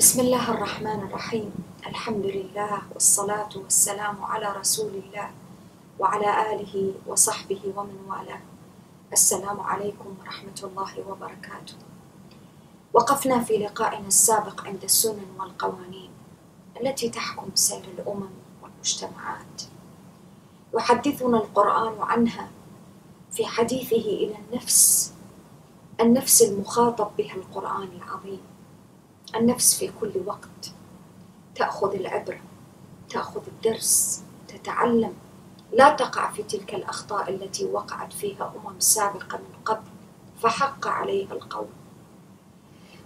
بسم الله الرحمن الرحيم. الحمد لله والصلاة والسلام على رسول الله وعلى آله وصحبه ومن والاه. السلام عليكم ورحمة الله وبركاته. وقفنا في لقائنا السابق عند السنن والقوانين التي تحكم سير الأمم والمجتمعات. يحدثنا القرآن عنها في حديثه إلى النفس النفس المخاطب بها القرآن العظيم. النفس في كل وقت. تأخذ العبرة تأخذ الدرس تتعلم. لا تقع في تلك الأخطاء التي وقعت فيها أمم سابقة من قبل فحق عليها القول.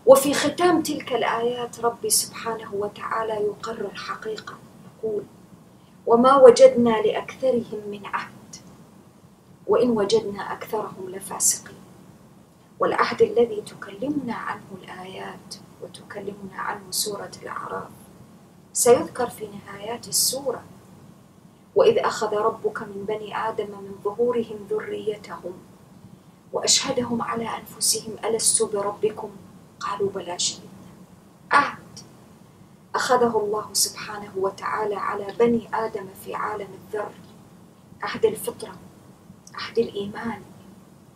وفي ختام تلك الآيات ربي سبحانه وتعالى يقرر حقيقة يقول وما وجدنا لأكثرهم من عهد وإن وجدنا أكثرهم لفاسقين. والعهد الذي تكلمنا عنه الآيات وتكلمنا عنه سورة الأعراف سيذكر في نهايات السورة. وإذ أخذ ربك من بني آدم من ظهورهم ذريتهم وأشهدهم على أنفسهم ألست بربكم؟ قالوا بلى شهدنا. عهد أخذه الله سبحانه وتعالى على بني آدم في عالم الذر. عهد الفطرة عهد الإيمان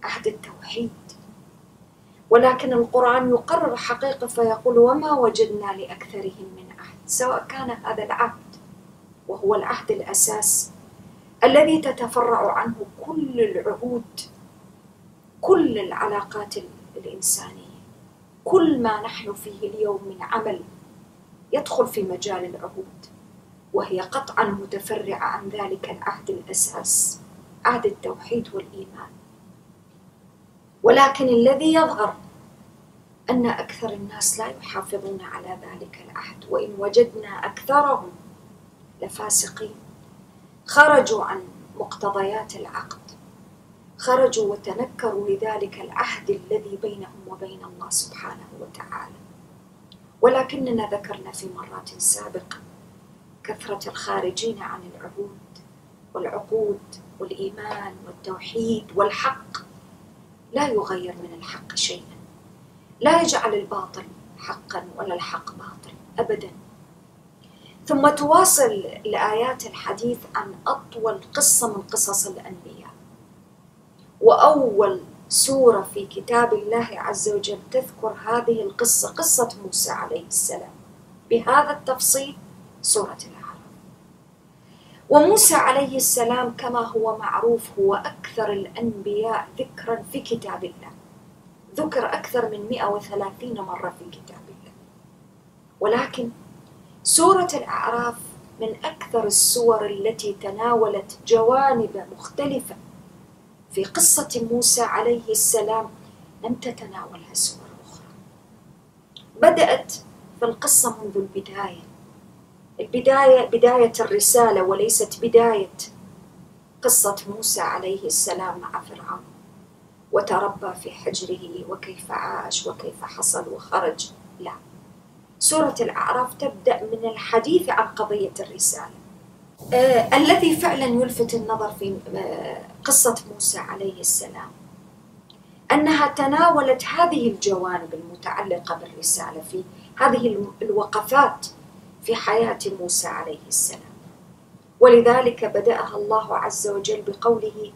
عهد التوحيد. ولكن القرآن يقرر حقيقة فيقول وما وجدنا لأكثرهم من عهد سواء كان هذا العهد وهو العهد الأساس الذي تتفرع عنه كل العهود كل العلاقات الإنسانية كل ما نحن فيه اليوم من عمل يدخل في مجال العهود وهي قطعا متفرعة عن ذلك العهد الأساس عهد التوحيد والإيمان. ولكن الذي يظهر أن أكثر الناس لا يحافظون على ذلك العهد وإن وجدنا أكثرهم لفاسقين. خرجوا عن مقتضيات العقد. خرجوا وتنكروا لذلك العهد الذي بينهم وبين الله سبحانه وتعالى. ولكننا ذكرنا في مرات سابقة كثرة الخارجين عن العهود والعقود والإيمان والتوحيد والحق. لا يغير من الحق شيئا. لا يجعل الباطل حقا ولا الحق باطل ابدا. ثم تواصل الآيات الحديث عن أطول قصة من قصص الأنبياء. وأول سورة في كتاب الله عز وجل تذكر هذه القصة قصة موسى عليه السلام. بهذا التفصيل سورة الاعراف وموسى عليه السلام كما هو معروف هو أكثر الأنبياء ذكرا في كتاب الله. ذكر أكثر من 130 مرة في كتاب الله. ولكن سورة الأعراف من أكثر السور التي تناولت جوانب مختلفة في قصة موسى عليه السلام لم تتناولها سور أخرى. بدأت في القصة منذ البداية. البداية بداية الرسالة وليست بداية قصة موسى عليه السلام مع فرعون. وتربى في حجره وكيف عاش وكيف حصل وخرج. لا. سورة الأعراف تبدأ من الحديث عن قضية الرسالة. آه الذي فعلا يلفت النظر في آه قصة موسى عليه السلام. أنها تناولت هذه الجوانب المتعلقة بالرسالة في هذه الوقفات. في حياة موسى عليه السلام. ولذلك بدأها الله عز وجل بقوله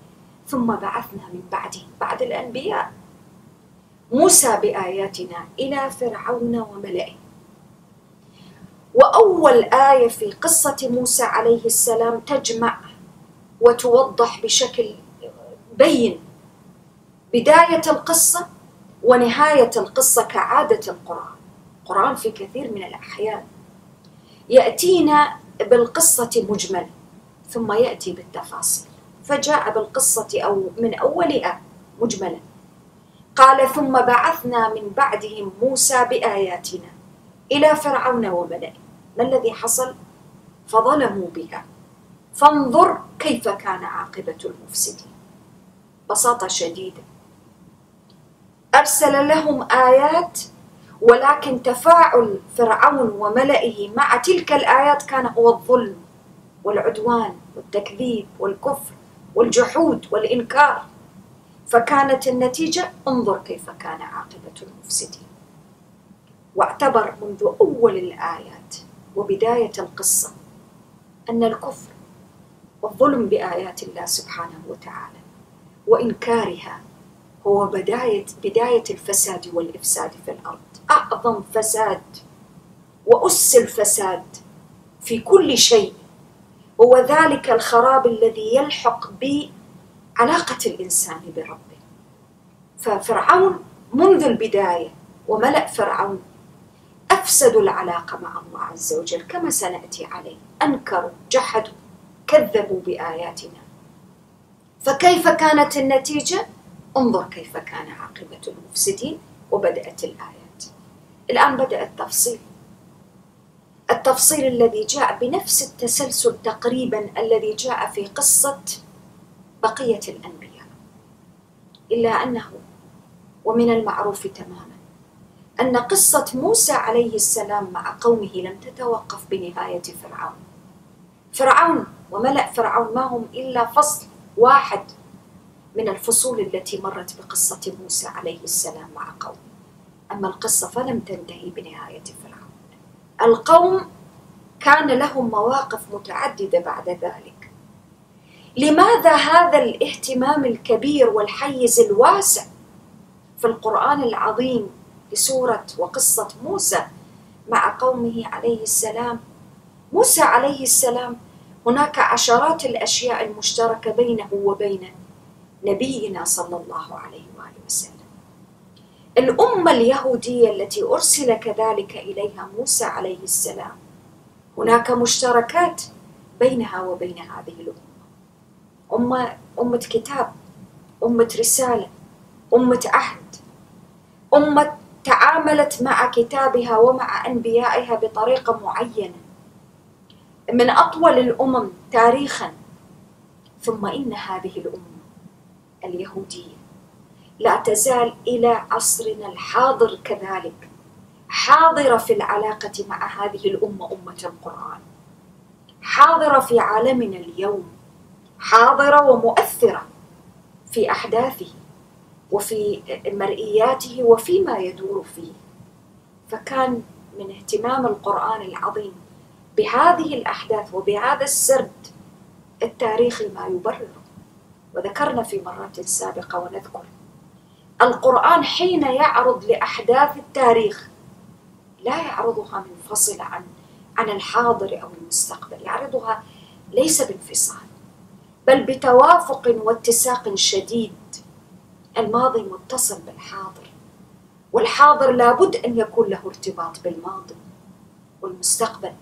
ثم بعثنا من بعده. بعد الأنبياء. موسى بآياتنا إلى فرعون وملئه. وأول آية في قصة موسى عليه السلام تجمع وتوضح بشكل بين بداية القصة ونهاية القصة كعادة القرآن. القرآن في كثير من الأحيان. يأتينا بالقصة مجمل ثم يأتي بالتفاصيل. فجاء بالقصة أو من أولها مجملا. قال ثم بعثنا من بعدهم موسى بآياتنا إلى فرعون وملئه. ما الذي حصل؟ فظلموا بها. فانظر كيف كان عاقبة المفسدين. بساطة شديدة. أرسل لهم آيات ولكن تفاعل فرعون وملئه مع تلك الآيات كان هو الظلم والعدوان والتكذيب والكفر والجحود والإنكار. فكانت النتيجة انظر كيف كان عاقبة المفسدين. واعتبر منذ أول الآيات وبداية القصة أن الكفر والظلم بآيات الله سبحانه وتعالى وإنكارها هو بداية بداية الفساد والإفساد في الأرض. أعظم فساد وأس الفساد في كل شيء هو ذلك الخراب الذي يلحق بعلاقة الإنسان بربه. ففرعون منذ البداية وملأ فرعون أفسدوا العلاقة مع الله عز وجل كما سنأتي عليه. أنكروا جحدوا كذبوا بآياتنا. فكيف كانت النتيجة؟ انظر كيف كان عاقبة المفسدين وبدأت الآيات الآن بدأ التفصيل. التفصيل الذي جاء بنفس التسلسل تقريبا الذي جاء في قصة بقية الأنبياء. إلا أنه ومن المعروف تماما أن قصة موسى عليه السلام مع قومه لم تتوقف بنهاية فرعون. فرعون وملأ فرعون ما هم إلا فصل واحد من الفصول التي مرت بقصة موسى عليه السلام مع قومه. أما القصة فلم تنتهي بنهاية فرعون. القوم كان لهم مواقف متعددة بعد ذلك. لماذا هذا الاهتمام الكبير والحيز الواسع في القرآن العظيم لسورة وقصة موسى مع قومه عليه السلام؟ موسى عليه السلام هناك عشرات الأشياء المشتركة بينه وبين نبينا صلى الله عليه وآله وسلم. الأمة اليهودية التي أرسل كذلك إليها موسى عليه السلام. هناك مشتركات بينها وبين هذه الأمة. أمة أمة كتاب، أمة رسالة، أمة عهد، أمة تعاملت مع كتابها ومع أنبيائها بطريقة معينة. من أطول الأمم تاريخا. ثم إن هذه الأمة اليهودية. لا تزال إلى عصرنا الحاضر كذلك حاضرة في العلاقة مع هذه الأمة أمة القرآن حاضرة في عالمنا اليوم حاضرة ومؤثرة في أحداثه وفي مرئياته وفيما يدور فيه. فكان من اهتمام القرآن العظيم بهذه الأحداث وبهذا السرد التاريخي ما يبرره وذكرنا في مرات سابقة ونذكر القرآن حين يعرض لأحداث التاريخ لا يعرضها منفصلة عن عن الحاضر أو المستقبل يعرضها ليس بانفصال بل بتوافق واتساق شديد. الماضي متصل بالحاضر والحاضر لابد أن يكون له ارتباط بالماضي والمستقبل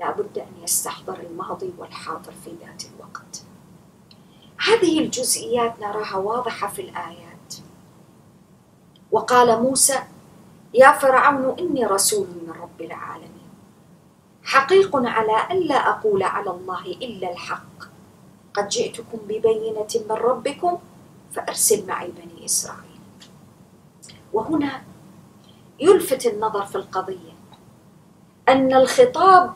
لابد أن يستحضر الماضي والحاضر في ذات الوقت. هذه الجزئيات نراها واضحة في الآيات. وقال موسى يا فرعون إني رسول من رب العالمين. حقيق على ألا أقول على الله إلا الحق. قد جئتكم ببينة من ربكم فأرسل معي بني إسرائيل. وهنا يلفت النظر في القضية أن الخطاب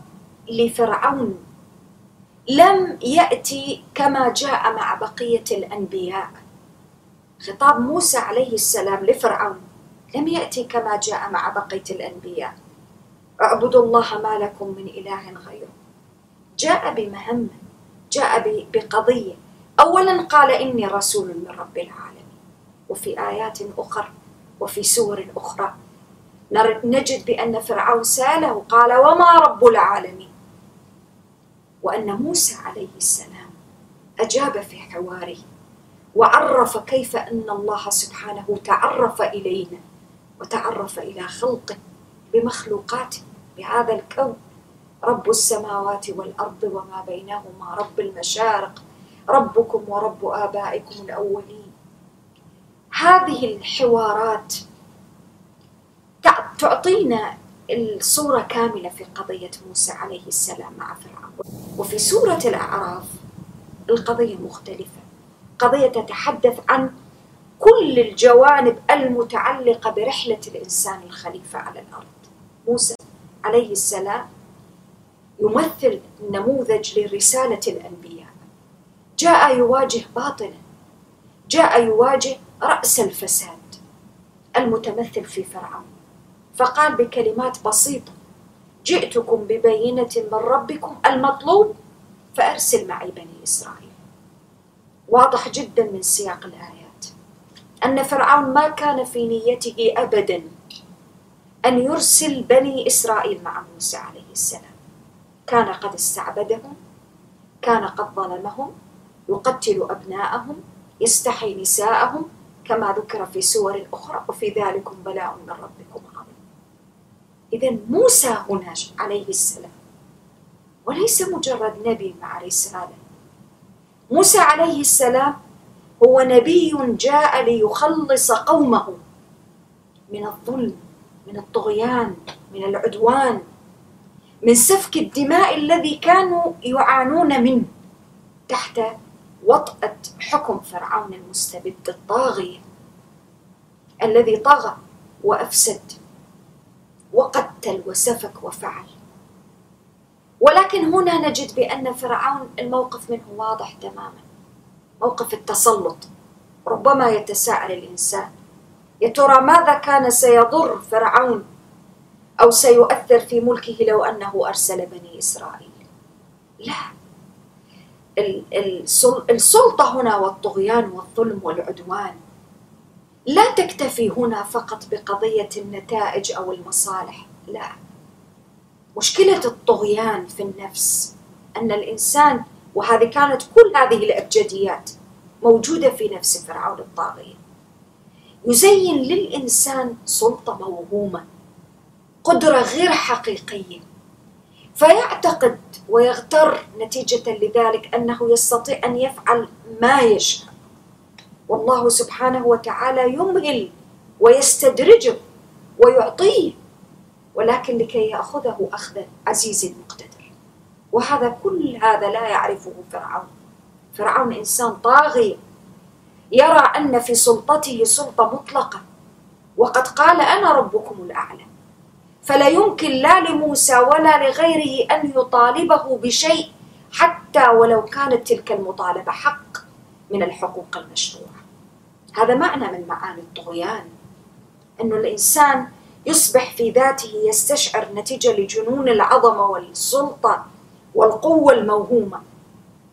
لفرعون لم يأتي كما جاء مع بقية الأنبياء. خطاب موسى عليه السلام لفرعون لم يأتي كما جاء مع بقية الأنبياء. اعبدوا الله ما لكم من إله غيره. جاء بمهمة جاء بقضية. اولا قال إني رسول من رب العالمين. وفي آيات أخرى وفي سور أخرى نجد بأن فرعون سأله قال وما رب العالمين؟ وأن موسى عليه السلام أجاب في حواره. وعرف كيف أن الله سبحانه تعرف إلينا وتعرف إلى خلقه بمخلوقاته بهذا الكون. رب السماوات والأرض وما بينهما رب المشارق ربكم ورب آبائكم الأولين. هذه الحوارات تعطينا الصورة كاملة في قضية موسى عليه السلام مع فرعون. وفي سورة الأعراف القضية مختلفة. قضية تتحدث عن كل الجوانب المتعلقة برحلة الإنسان الخليفة على الأرض. موسى عليه السلام يمثل نموذج لرسالة الأنبياء. جاء يواجه باطلا. جاء يواجه رأس الفساد المتمثل في فرعون. فقال بكلمات بسيطة جئتكم ببينة من ربكم المطلوب فأرسل معي بني إسرائيل. واضح جدا من سياق الآيات أن فرعون ما كان في نيته أبدا أن يرسل بني إسرائيل مع موسى عليه السلام. كان قد استعبدهم كان قد ظلمهم يقتل أبناءهم يستحي نساءهم كما ذكر في سور أخرى وفي ذلك بلاء من ربكم عظيم. إذا موسى هنا عليه السلام وليس مجرد نبي مع رسالة موسى عليه السلام هو نبي جاء ليخلص قومه من الظلم من الطغيان من العدوان من سفك الدماء الذي كانوا يعانون منه تحت وطأة حكم فرعون المستبد الطاغية الذي طغى وأفسد وقتل وسفك وفعل. ولكن هنا نجد بأن فرعون الموقف منه واضح تماما. موقف التسلط ربما يتساءل الإنسان يا ترى ماذا كان سيضر فرعون؟ أو سيؤثر في ملكه لو أنه أرسل بني إسرائيل؟ لا. السلطة هنا والطغيان والظلم والعدوان لا تكتفي هنا فقط بقضية النتائج أو المصالح لا. مشكلة الطغيان في النفس أن الإنسان وهذه كانت كل هذه الأبجديات موجودة في نفس فرعون الطاغية. يزين للإنسان سلطة موهومة قدرة غير حقيقية. فيعتقد ويغتر نتيجة لذلك أنه يستطيع أن يفعل ما يشاء. والله سبحانه وتعالى يمهل ويستدرجه ويعطيه ولكن لكي يأخذه أخذ عزيز مقتدر. وهذا كل هذا لا يعرفه فرعون. فرعون إنسان طاغي يرى أن في سلطته سلطة مطلقة. وقد قال أنا ربكم الأعلى. فلا يمكن لا لموسى ولا لغيره أن يطالبه بشيء حتى ولو كانت تلك المطالبة حق من الحقوق المشروعة. هذا معنى من معاني الطغيان أن الإنسان يصبح في ذاته يستشعر نتيجة لجنون العظمة والسلطة والقوة الموهومة.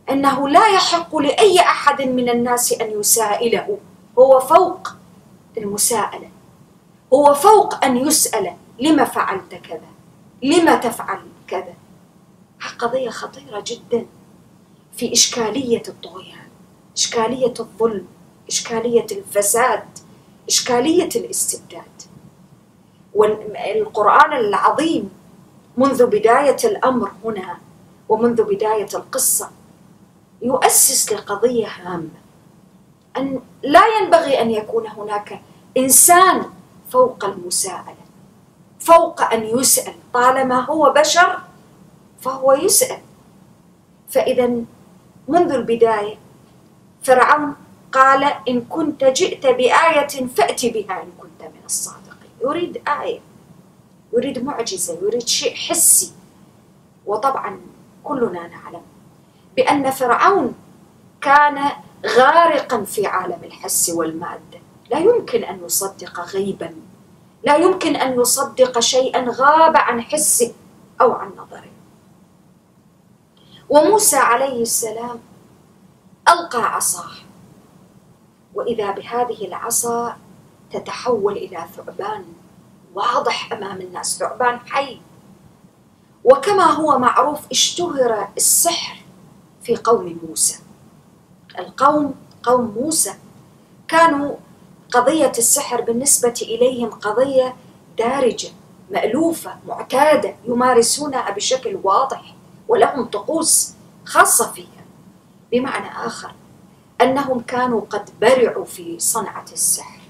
أنه لا يحق لأي أحد من الناس أن يسائله. هو فوق المساءلة. هو فوق أن يسأل لما فعلت كذا؟ لما تفعل كذا؟ قضية خطيرة جدا. في إشكالية الطغيان إشكالية الظلم إشكالية الفساد إشكالية الاستبداد. والقرآن العظيم منذ بداية الأمر هنا ومنذ بداية القصة يؤسس لقضية هامة أن لا ينبغي أن يكون هناك إنسان فوق المساءلة فوق أن يسأل. طالما هو بشر فهو يسأل. فإذا منذ البداية فرعون قال إن كنت جئت بآية فأت بها إن كنت من الصادقين. يريد آية يريد معجزة يريد شيء حسي. وطبعا كلنا نعلم بأن فرعون كان غارقا في عالم الحس والمادة لا يمكن أن يصدق غيبا لا يمكن أن يصدق شيئا غاب عن حسه أو عن نظره وموسى عليه السلام ألقى عصاه. وإذا بهذه العصا تتحول إلى ثعبان واضح أمام الناس ثعبان حي. وكما هو معروف اشتهر السحر في قوم موسى. القوم قوم موسى كانوا قضية السحر بالنسبة إليهم قضية دارجة مألوفة معتادة يمارسونها بشكل واضح ولهم طقوس خاصة فيها. بمعنى آخر أنهم كانوا قد برعوا في صنعة السحر.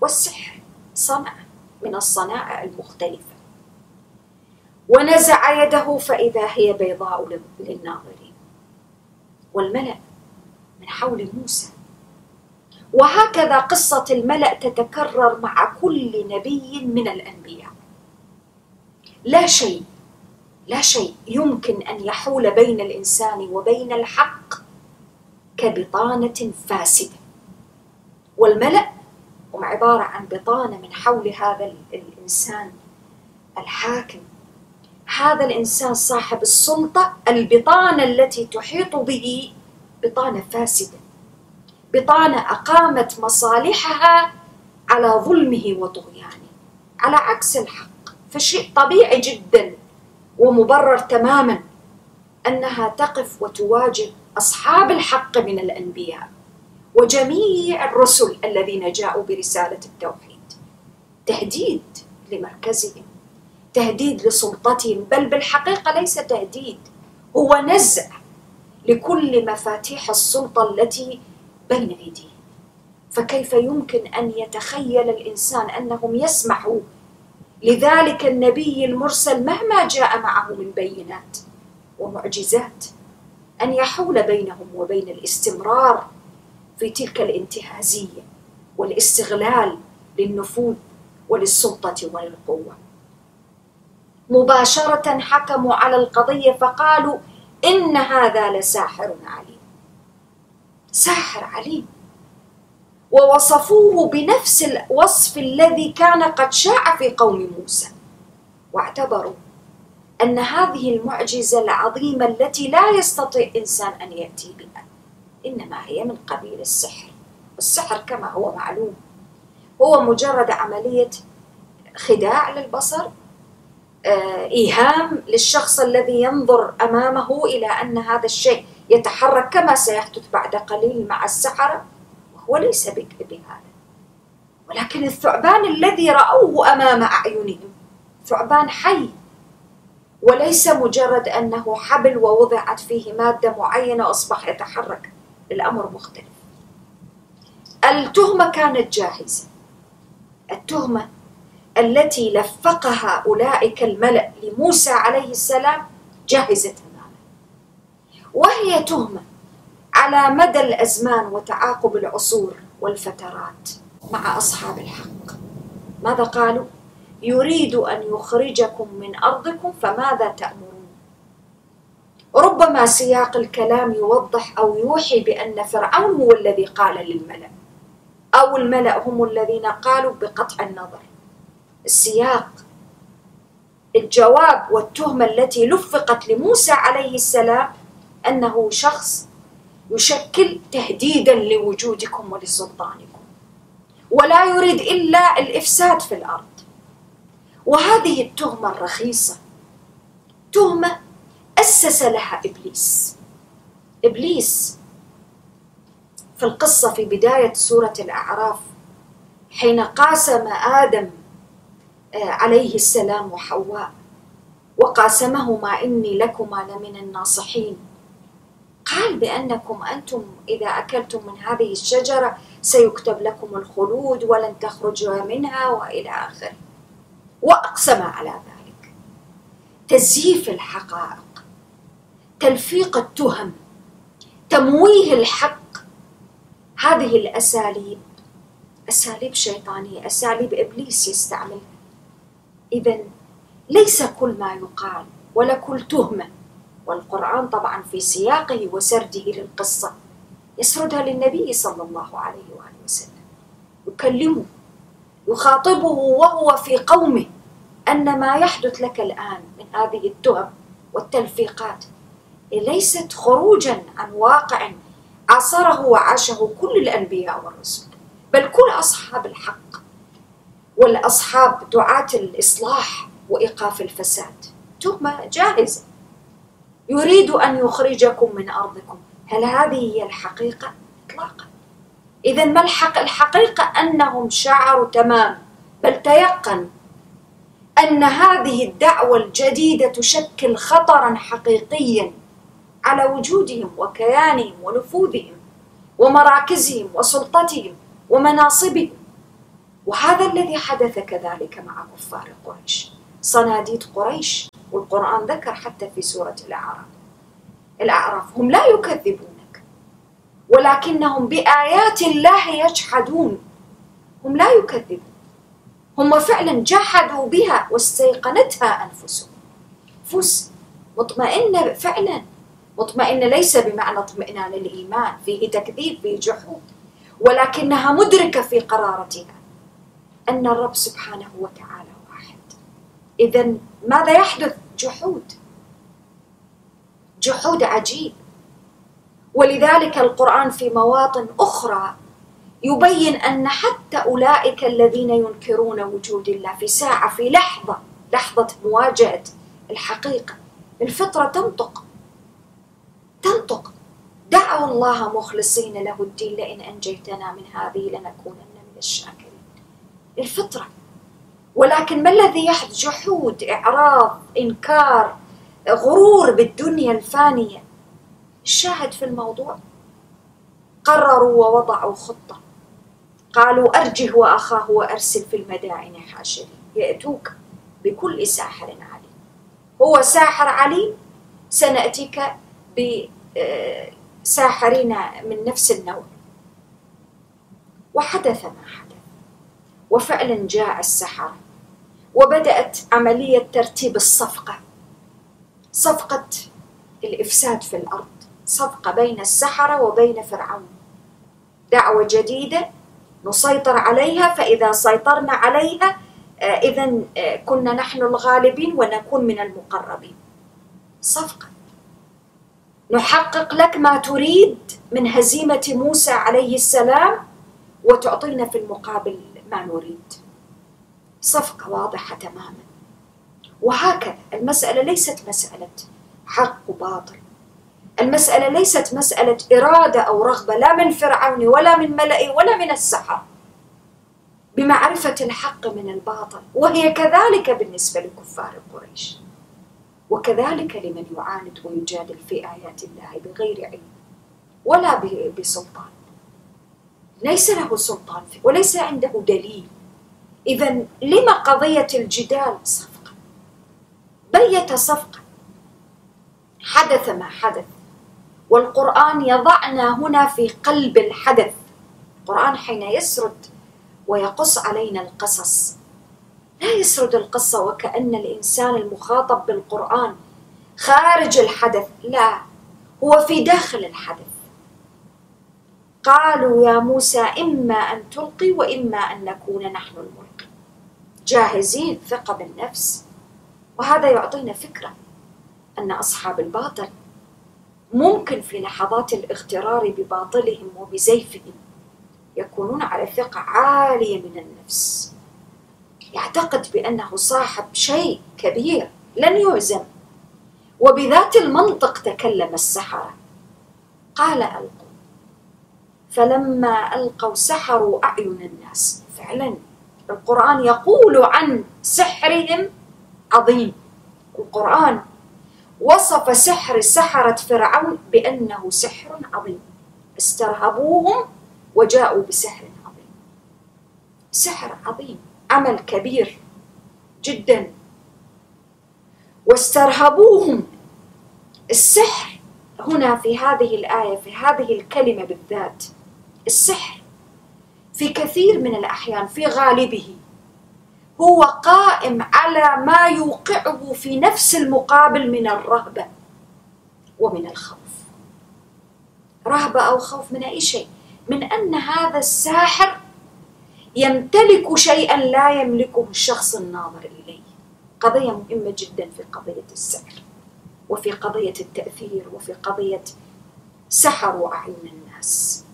والسحر صنعة من الصنائع المختلفة. ونزع يده فإذا هي بيضاء للناظرين. والملأ من حول موسى. وهكذا قصة الملأ تتكرر مع كل نبي من الأنبياء. لا شيء لا شيء يمكن أن يحول بين الإنسان وبين الحق كبطانة فاسدة. والملأ هم عبارة عن بطانة من حول هذا الإنسان الحاكم. هذا الإنسان صاحب السلطة البطانة التي تحيط به بطانة فاسدة. بطانة أقامت مصالحها على ظلمه وطغيانه على عكس الحق. فشيء طبيعي جدا ومبرر تماما أنها تقف وتواجه أصحاب الحق من الأنبياء. وجميع الرسل الذين جاءوا برسالة التوحيد. تهديد لمركزهم تهديد لسلطتهم بل بالحقيقة ليس تهديد هو نزع لكل مفاتيح السلطة التي بين أيديهم. فكيف يمكن أن يتخيل الإنسان أنهم يسمحوا لذلك النبي المرسل مهما جاء معه من بينات ومعجزات أن يحول بينهم وبين الاستمرار في تلك الانتهازية والاستغلال للنفوذ وللسلطة وللقوه مباشرة حكموا على القضية فقالوا إن هذا لساحر عليم. ساحر عليم. ووصفوه بنفس الوصف الذي كان قد شاع في قوم موسى. واعتبروا أن هذه المعجزة العظيمة التي لا يستطيع إنسان أن يأتي بها. إنما هي من قبيل السحر. السحر كما هو معلوم. هو مجرد عملية خداع للبصر آه، إيهام للشخص الذي ينظر أمامه إلى أن هذا الشيء يتحرك كما سيحدث بعد قليل مع السحرة وهو ليس بهذا. ولكن الثعبان الذي رأوه أمام أعينهم ثعبان حي وليس مجرد أنه حبل ووضعت فيه مادة معينة واصبح يتحرك. الأمر مختلف. التهمة كانت جاهزة. التهمة التي لفقها أولئك الملأ لموسى عليه السلام جاهزة تماما. وهي تهمة على مدى الأزمان وتعاقب العصور والفترات مع أصحاب الحق. ماذا قالوا؟ يريد أن يخرجكم من أرضكم فماذا تأمرون؟ ربما سياق الكلام يوضح أو يوحي بأن فرعون هو الذي قال للملأ أو الملأ هم الذين قالوا بقطع النظر. السياق الجواب والتهمة التي لفقت لموسى عليه السلام أنه شخص يشكل تهديدا لوجودكم ولسلطانكم ولا يريد إلا الإفساد في الأرض. وهذه التهمة الرخيصة تهمة أسس لها إبليس. إبليس في القصة في بداية سورة الأعراف حين قاسم آدم آه، عليه السلام وحواء وقاسمهما إني لكما لمن الناصحين. قال بأنكم أنتم إذا أكلتم من هذه الشجرة سيكتب لكم الخلود ولن تخرجوا منها وإلى آخره. وأقسم على ذلك. تزييف الحقائق. تلفيق التهم تمويه الحق. هذه الأساليب أساليب شيطانية أساليب إبليس يستعملها إذا ليس كل ما يقال ولا كل تهمة والقرآن طبعا في سياقه وسرده للقصة يسردها للنبي صلى الله عليه وآله وسلم. يكلمه يخاطبه وهو في قومه أن ما يحدث لك الآن من هذه التهم والتلفيقات ليست خروجا عن واقع عاصره وعاشه كل الأنبياء والرسل بل كل أصحاب الحق والأصحاب دعاة الإصلاح وإيقاف الفساد تهمة جاهزة يريد أن يخرجكم من أرضكم هل هذه هي الحقيقة؟ إطلاقا إذا ما الحق؟ الحقيقة أنهم شعروا تمام بل تيقن أن هذه الدعوة الجديدة تشكل خطرا حقيقيا على وجودهم وكيانهم ونفوذهم ومراكزهم وسلطتهم ومناصبهم. وهذا الذي حدث كذلك مع كفار قريش. صناديد قريش والقرآن ذكر حتى في سورة الأعراف. الأعراف هم لا يكذبونك ولكنهم بآيات الله يجحدون. هم لا يكذبون. هم فعلا جحدوا بها واستيقنتها أنفسهم. نفوس مطمئنة فعلا. مطمئنة ليس بمعنى اطمئنان الإيمان فيه تكذيب فيه جحود ولكنها مدركة في قرارتها أن الرب سبحانه وتعالى واحد. إذا ماذا يحدث؟ جحود. جحود عجيب. ولذلك القرآن في مواطن أخرى يبين أن حتى أولئك الذين ينكرون وجود الله في ساعة في لحظة لحظة مواجهة الحقيقة الفطرة تنطق. تنطق. دعوا الله مخلصين له الدين لئن أنجيتنا من هذه لنكونن من الشاكرين. الفطرة. ولكن ما الذي يحدث جحود إعراض إنكار غرور بالدنيا الفانية؟ الشاهد في الموضوع. قرروا ووضعوا خطة. قالوا أرجه وأخاه وأرسل في المدائن حاشرين. يأتوك بكل ساحر عليم. هو ساحر عليم؟ سنأتيك بساحرين من نفس النوع. وحدث ما حدث. وفعلا جاء السحرة وبدأت عملية ترتيب الصفقة. صفقة الإفساد في الأرض صفقة بين السحرة وبين فرعون. دعوة جديدة نسيطر عليها فإذا سيطرنا عليها آه، إذا آه، كنا نحن الغالبين ونكون من المقربين. صفقة نحقق لك ما تريد من هزيمة موسى عليه السلام وتعطينا في المقابل ما نريد. صفقة واضحة تماما. وهكذا المسألة ليست مسألة حق وباطل. المسألة ليست مسألة إرادة أو رغبة لا من فرعون ولا من ملئ ولا من السحر. بمعرفة الحق من الباطل وهي كذلك بالنسبة لكفار قريش. وكذلك لمن يعاند ويجادل في آيات الله بغير علم ولا بسلطان. ليس له سلطان فيه وليس عنده دليل. إذا لما قضية الجدال صفقة بيت صفقة حدث ما حدث. والقرآن يضعنا هنا في قلب الحدث. القرآن حين يسرد ويقص علينا القصص. لا يسرد القصة وكأن الإنسان المخاطب بالقرآن خارج الحدث لا هو في داخل الحدث. قالوا يا موسى إما أن تلقي وإما أن نكون نحن الملقي. جاهزين ثقة بالنفس. وهذا يعطينا فكرة أن أصحاب الباطل ممكن في لحظات الاغترار بباطلهم وبزيفهم يكونون على ثقة عالية من النفس. يعتقد بأنه صاحب شيء كبير لن يهزم وبذات المنطق تكلم السحرة. قال ألقوا. فلما ألقوا سحروا أعين الناس. فعلا القرآن يقول عن سحرهم عظيم. القرآن وصف سحر سحرة فرعون بأنه سحر عظيم. استرهبوهم وجاءوا بسحر عظيم. سحر عظيم. عمل كبير جدا. واسترهبوهم. السحر هنا في هذه الآية في هذه الكلمة بالذات. السحر في كثير من الأحيان في غالبه هو قائم على ما يوقعه في نفس المقابل من الرهبة ومن الخوف. رهبة أو خوف من أي شيء. من أن هذا الساحر يمتلك شيئا لا يملكه الشخص الناظر إليه. قضية مهمة جدا في قضية السحر وفي قضية التأثير وفي قضية سحر أعين الناس.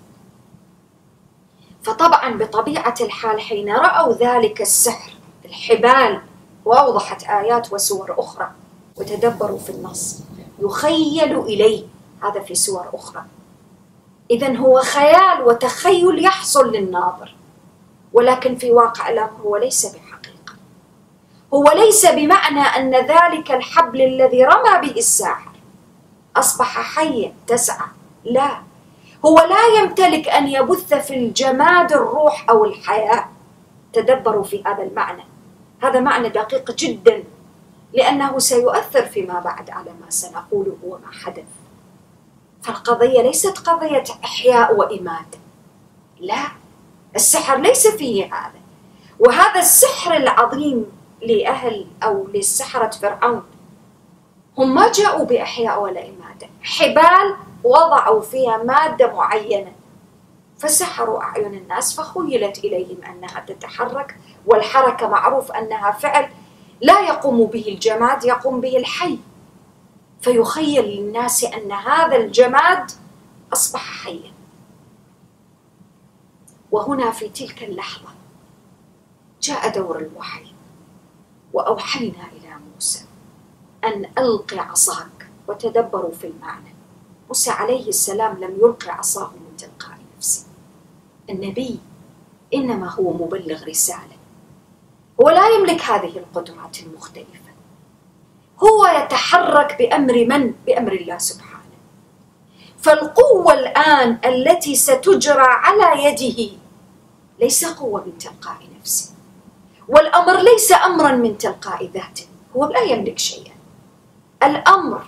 فطبعا بطبيعة الحال حين رأوا ذلك السحر الحبال وأوضحت آيات وسور أخرى وتدبروا في النص يخيل إليه. هذا في سور أخرى. إذا هو خيال وتخيل يحصل للناظر. ولكن في واقع الأمر هو ليس بحقيقة. هو ليس بمعنى أن ذلك الحبل الذي رمى به الساحر أصبح حيا تسعى لا. هو لا يمتلك أن يبث في الجماد الروح أو الحياة. تدبروا في هذا المعنى. هذا معنى دقيق جدا لأنه سيؤثر فيما بعد على ما سنقوله وما حدث. فالقضية ليست قضية إحياء وإماتة. لا. السحر ليس فيه هذا. وهذا السحر العظيم لأهل أو للسحرة فرعون. هم ما جاءوا بإحياء ولا إماتة حبال وضعوا فيها مادة معينة. فسحروا أعين الناس فخيلت إليهم أنها تتحرك والحركة معروف أنها فعل لا يقوم به الجماد يقوم به الحي. فيخيل للناس أن هذا الجماد أصبح حيا. وهنا في تلك اللحظة جاء دور الوحي وأوحينا إلى موسى أن ألق عصاك وتدبروا في المعنى. موسى عليه السلام لم يلق عصاه من تلقاء نفسه. النبي إنما هو مبلغ رسالة. هو لا يملك هذه القدرات المختلفة. هو يتحرك بأمر من؟ بأمر الله سبحانه. فالقوة الآن التي ستجرى على يده ليس قوة من تلقاء نفسه والأمر ليس امرا من تلقاء ذاته هو لا يملك شيئا. الأمر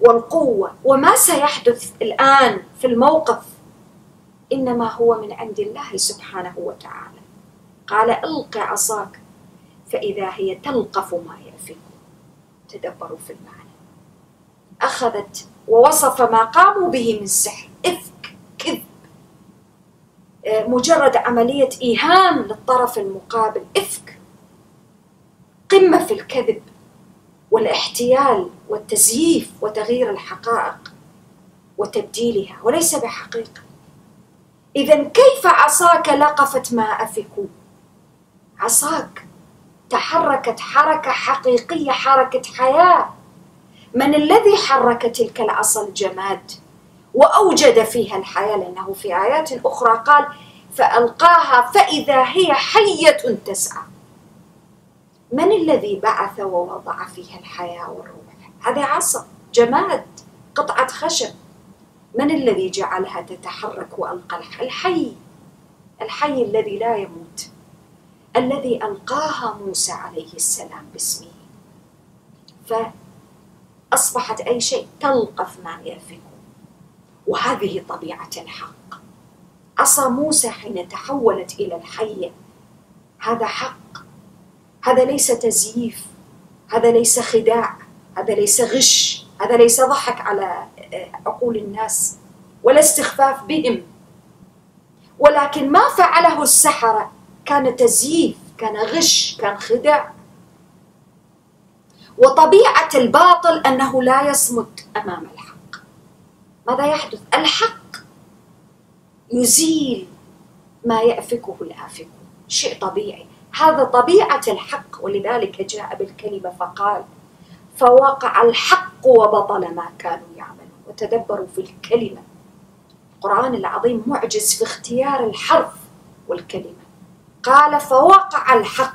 والقوة وما سيحدث الآن في الموقف إنما هو من عند الله سبحانه وتعالى. قال ألق عصاك فإذا هي تلقف ما يافك تدبروا في المعنى. أخذت ووصف ما قاموا به من سحر. إفك كذب. آه، مجرد عملية إيهام للطرف المقابل. إفك. قمة في الكذب والاحتيال والتزييف وتغيير الحقائق وتبديلها وليس بحقيقة. اذا كيف عصاك لقفت ما أفكوا؟ عصاك تحركت حركة حقيقية حركة حياة. من الذي حرك تلك العصا الجماد وأوجد فيها الحياة؟ لأنه في آيات أخرى قال فألقاها فإذا هي حية تسعى. من الذي بعث ووضع فيها الحياة والروح؟ هذه عصا جماد قطعة خشب. من الذي جعلها تتحرك وألقى الحي. الحي الذي لا يموت. الذي ألقاها موسى عليه السلام باسمه. فاصبحت أي شيء تلقف ما يفك وهذه طبيعة الحق. عصا موسى حين تحولت إلى الحيه هذا حق. هذا ليس تزييف هذا ليس خداع هذا ليس غش هذا ليس ضحك على عقول الناس ولا استخفاف بهم. ولكن ما فعله السحرة. كان تزييف كان غش كان خداع. وطبيعة الباطل أنه لا يصمد أمام الحق. ماذا يحدث؟ الحق يزيل ما يأفكه الآفك شيء طبيعي. هذا طبيعة الحق ولذلك جاء بالكلمة فقال فوقع الحق وبطل ما كانوا يعملون. وتدبروا في الكلمة. القرآن العظيم معجز في اختيار الحرف والكلمة. قال فوقع الحق.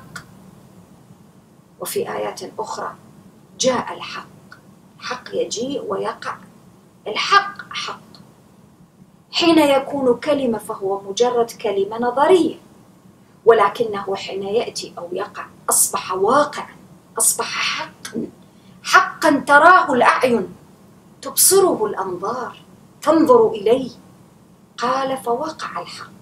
وفي آيات أخرى جاء الحق. الحق يجيء ويقع. الحق حق. حين يكون كلمة فهو مجرد كلمة نظرية ولكنه حين يأتي أو يقع أصبح واقعا أصبح حقا. حقا تراه الأعين تبصره الأنظار تنظر إليه. قال فوقع الحق.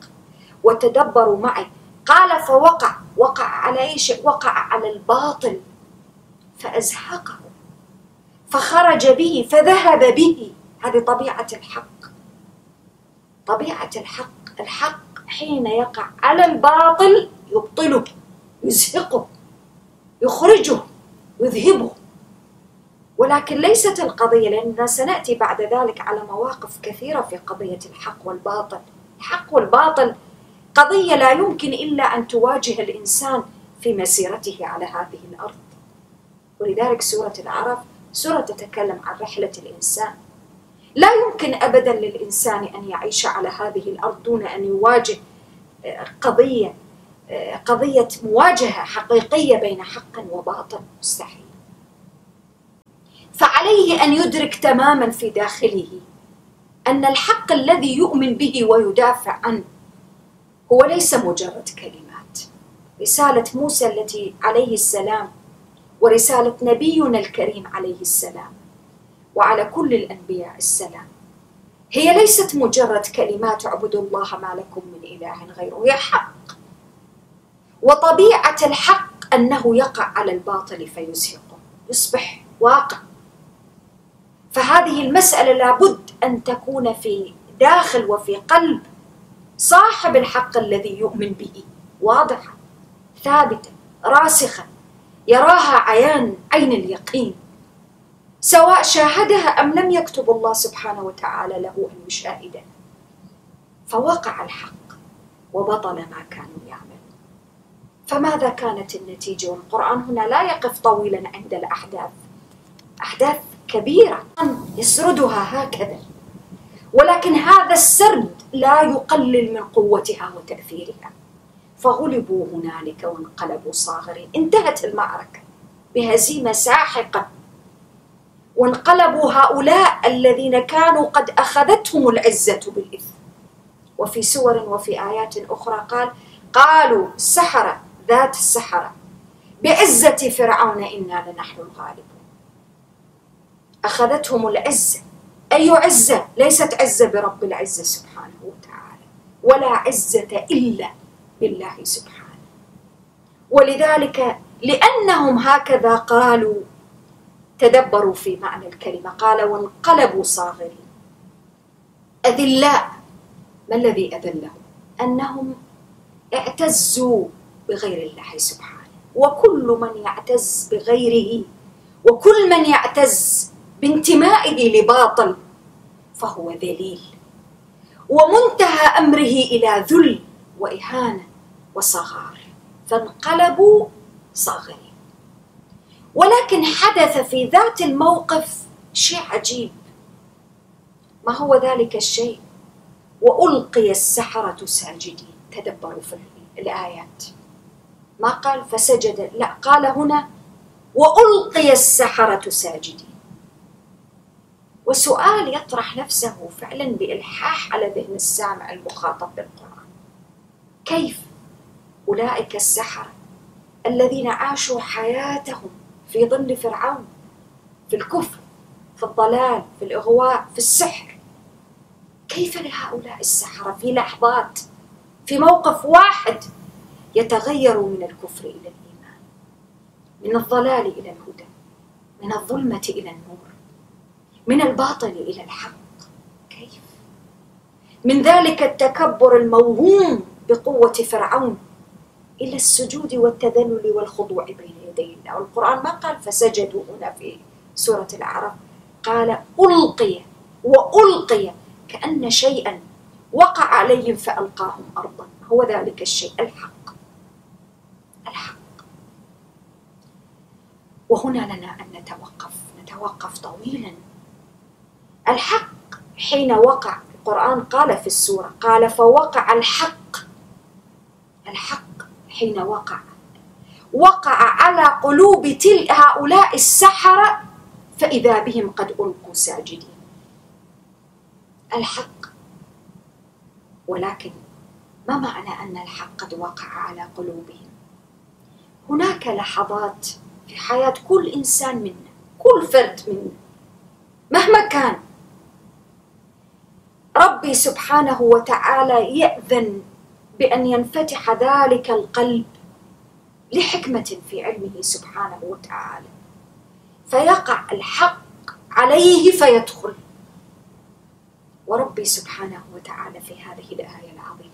وتدبروا معي. قال فوقع. وقع على اي شيء وقع على الباطل. فازهقه فخرج به فذهب به. هذه طبيعة الحق. طبيعة الحق الحق حين يقع على الباطل يبطله يزهقه يخرجه يذهبه. ولكن ليست القضية لأننا سنأتي بعد ذلك على مواقف كثيرة في قضية الحق والباطل. الحق والباطل قضية لا يمكن إلا أن تواجه الإنسان في مسيرته على هذه الأرض. ولذلك سورة العرف سورة تتكلم عن رحلة الإنسان. لا يمكن أبدا للإنسان أن يعيش على هذه الأرض دون أن يواجه آه، قضية آه، قضية مواجهة حقيقية بين حق وباطل مستحيل. فعليه أن يدرك تماما في داخله أن الحق الذي يؤمن به ويدافع عنه هو ليس مجرد كلمات. رسالة موسى التي عليه السلام ورسالة نبينا الكريم عليه السلام. وعلى كل الأنبياء السلام. هي ليست مجرد كلمات اعبدوا الله ما لكم من إله غيره هي حق. وطبيعة الحق أنه يقع على الباطل فيزهقه يصبح واقع. فهذه المسألة لابد أن تكون في داخل وفي قلب صاحب الحق الذي يؤمن به واضحة ثابتة راسخة يراها عيان عين اليقين. سواء شاهدها أم لم يكتب الله سبحانه وتعالى له أن يشاهدها فوقع الحق وبطل ما كانوا يعملون. فماذا كانت النتيجة؟ والقرآن هنا لا يقف طويلا عند الأحداث. أحداث كبيرة يسردها هكذا. ولكن هذا السرد لا يقلل من قوتها وتأثيرها. فغلبوا هنالك وانقلبوا صاغرين. انتهت المعركة بهزيمة ساحقة. وانقلبوا هؤلاء الذين كانوا قد أخذتهم العزة بالإثم. وفي سور وفي آيات أخرى قال قالوا السحرة ذات السحرة بعزة فرعون إنا لنحن الغالبون. أخذتهم العزة. أي عزة؟ ليست عزة برب العزة سبحانه وتعالى. ولا عزة إلا بالله سبحانه. ولذلك لأنهم هكذا قالوا تدبروا في معنى الكلمة قال وانقلبوا صاغرين أذلاء ما الذي أذلهم؟ أنهم اعتزوا بغير الله سبحانه. وكل من يعتز بغيره وكل من يعتز بانتمائه لباطل فهو ذليل. ومنتهى أمره إلى ذل وإهانة وصغار فانقلبوا صاغرين. ولكن حدث في ذات الموقف شيء عجيب. ما هو ذلك الشيء؟ وألقي السحرة ساجدين. تدبروا في الآيات. ما قال؟ فسجد. لا قال هنا وألقي السحرة ساجدين. وسؤال يطرح نفسه فعلا بإلحاح على ذهن السامع المخاطب بالقرآن. كيف أولئك السحرة الذين عاشوا حياتهم في ظل فرعون في الكفر في الضلال في الإغواء في السحر؟ كيف لهؤلاء السحرة في لحظات في موقف واحد يتغيروا من الكفر إلى الإيمان من الضلال إلى الهدى من الظلمة إلى النور من الباطل إلى الحق؟ كيف؟ من ذلك التكبر الموهوم بقوة فرعون إلى السجود والتذلل والخضوع بين يدي الله. والقران ما قال فسجدوا هنا في سورة الاعراف قال ألقي وألقي كأن شيئا وقع عليهم فألقاهم ارضا. هو ذلك الشيء الحق. الحق. وهنا لنا أن نتوقف. نتوقف طويلا. الحق حين وقع القرآن قال في السورة قال فوقع الحق حين وقع. وقع على قلوب تل هؤلاء السحرة فإذا بهم قد ألقوا ساجدين. الحق. ولكن ما معنى أن الحق قد وقع على قلوبهم؟ هناك لحظات في حياة كل إنسان منا كل فرد منا مهما كان. ربي سبحانه وتعالى يأذن بأن ينفتح ذلك القلب لحكمة في علمه سبحانه وتعالى. فيقع الحق عليه فيدخل. وربي سبحانه وتعالى في هذه الآية العظيمة.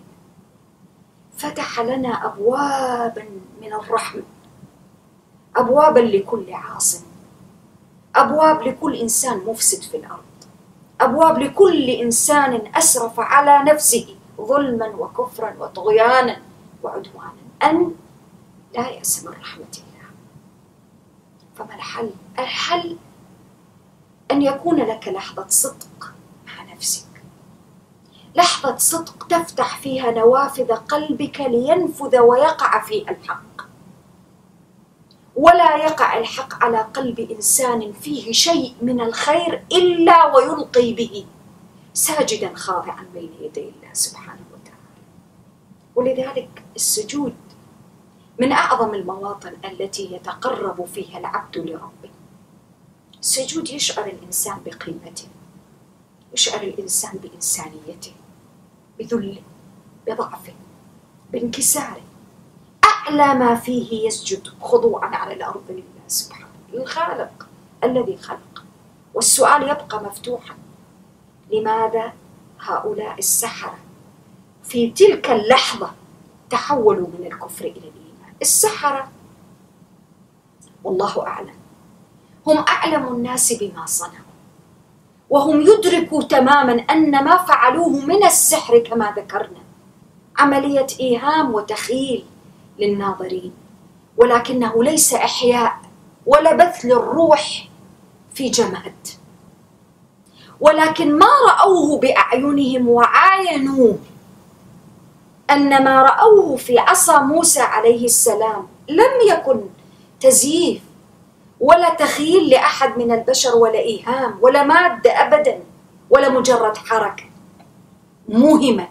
فتح لنا أبوابا من الرحمة. أبوابا لكل عاصم. أبواب لكل إنسان مفسد في الأرض. أبواب لكل إنسان أسرف على نفسه. ظلما وكفرا وطغيانا وعدوانا. أن لا يأس من رحمة الله فما الحل؟ الحل أن يكون لك لحظة صدق مع نفسك. لحظة صدق تفتح فيها نوافذ قلبك لينفذ ويقع فيها الحق. ولا يقع الحق على قلب إنسان فيه شيء من الخير إلا ويلقي به ساجدا خاضعا بين يدي الله سبحانه. ولذلك السجود من أعظم المواطن التي يتقرب فيها العبد لربه. السجود يشعر الإنسان بقيمته يشعر الإنسان بإنسانيته بذله بضعفه بانكساره أعلى ما فيه يسجد خضوعا على الأرض لله سبحانه للخالق الذي خلق. والسؤال يبقى مفتوحا لماذا هؤلاء السحرة في تلك اللحظة تحولوا من الكفر إلى الإيمان. السحرة والله أعلم. هم أعلم الناس بما صنعوا. وهم يدركوا تماما أن ما فعلوه من السحر كما ذكرنا. عملية إيهام وتخيل للناظرين. ولكنه ليس إحياء ولا بث للروح في جماد. ولكن ما رأوه بأعينهم وعاينوه أن ما رأوه في عصا موسى عليه السلام لم يكن تزييف ولا تخيل لأحد من البشر ولا إيهام ولا مادة ابدا ولا مجرد حركة موهمه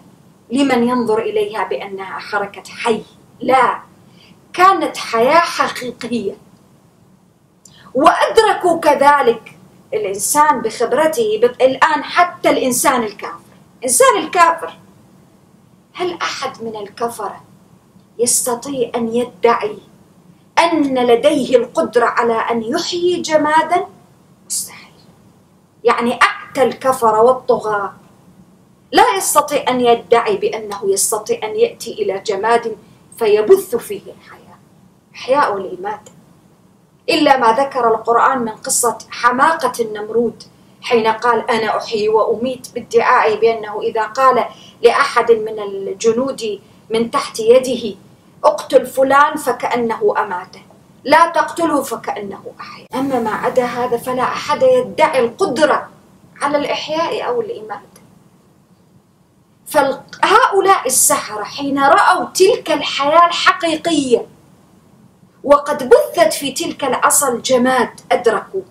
لمن ينظر إليها بأنها حركة حي. لا كانت حياة حقيقية. وأدركوا كذلك الإنسان بخبرته الآن حتى الإنسان الكافر. الانسان الكافر هل أحد من الكفرة يستطيع أن يدعي أن لديه القدرة على أن يحيي جمادا؟ مستحيل. يعني أعتى الكفرة والطغاة لا يستطيع أن يدعي بأنه يستطيع أن يأتي إلى جماد فيبث فيه الحياة. إحياء والاماته إلا ما ذكر القرآن من قصة حماقة النمرود حين قال أنا أحيي وأميت بادعائه بأنه إذا قال لأحد من الجنود من تحت يده اقتل فلان فكأنه أماته لا تقتله فكأنه أحيا. أما ما عدا هذا فلا أحد يدعي القدرة على الإحياء أو الاماته فهؤلاء السحرة حين رأوا تلك الحياة الحقيقية وقد بثت في تلك العصا الجماد أدركوا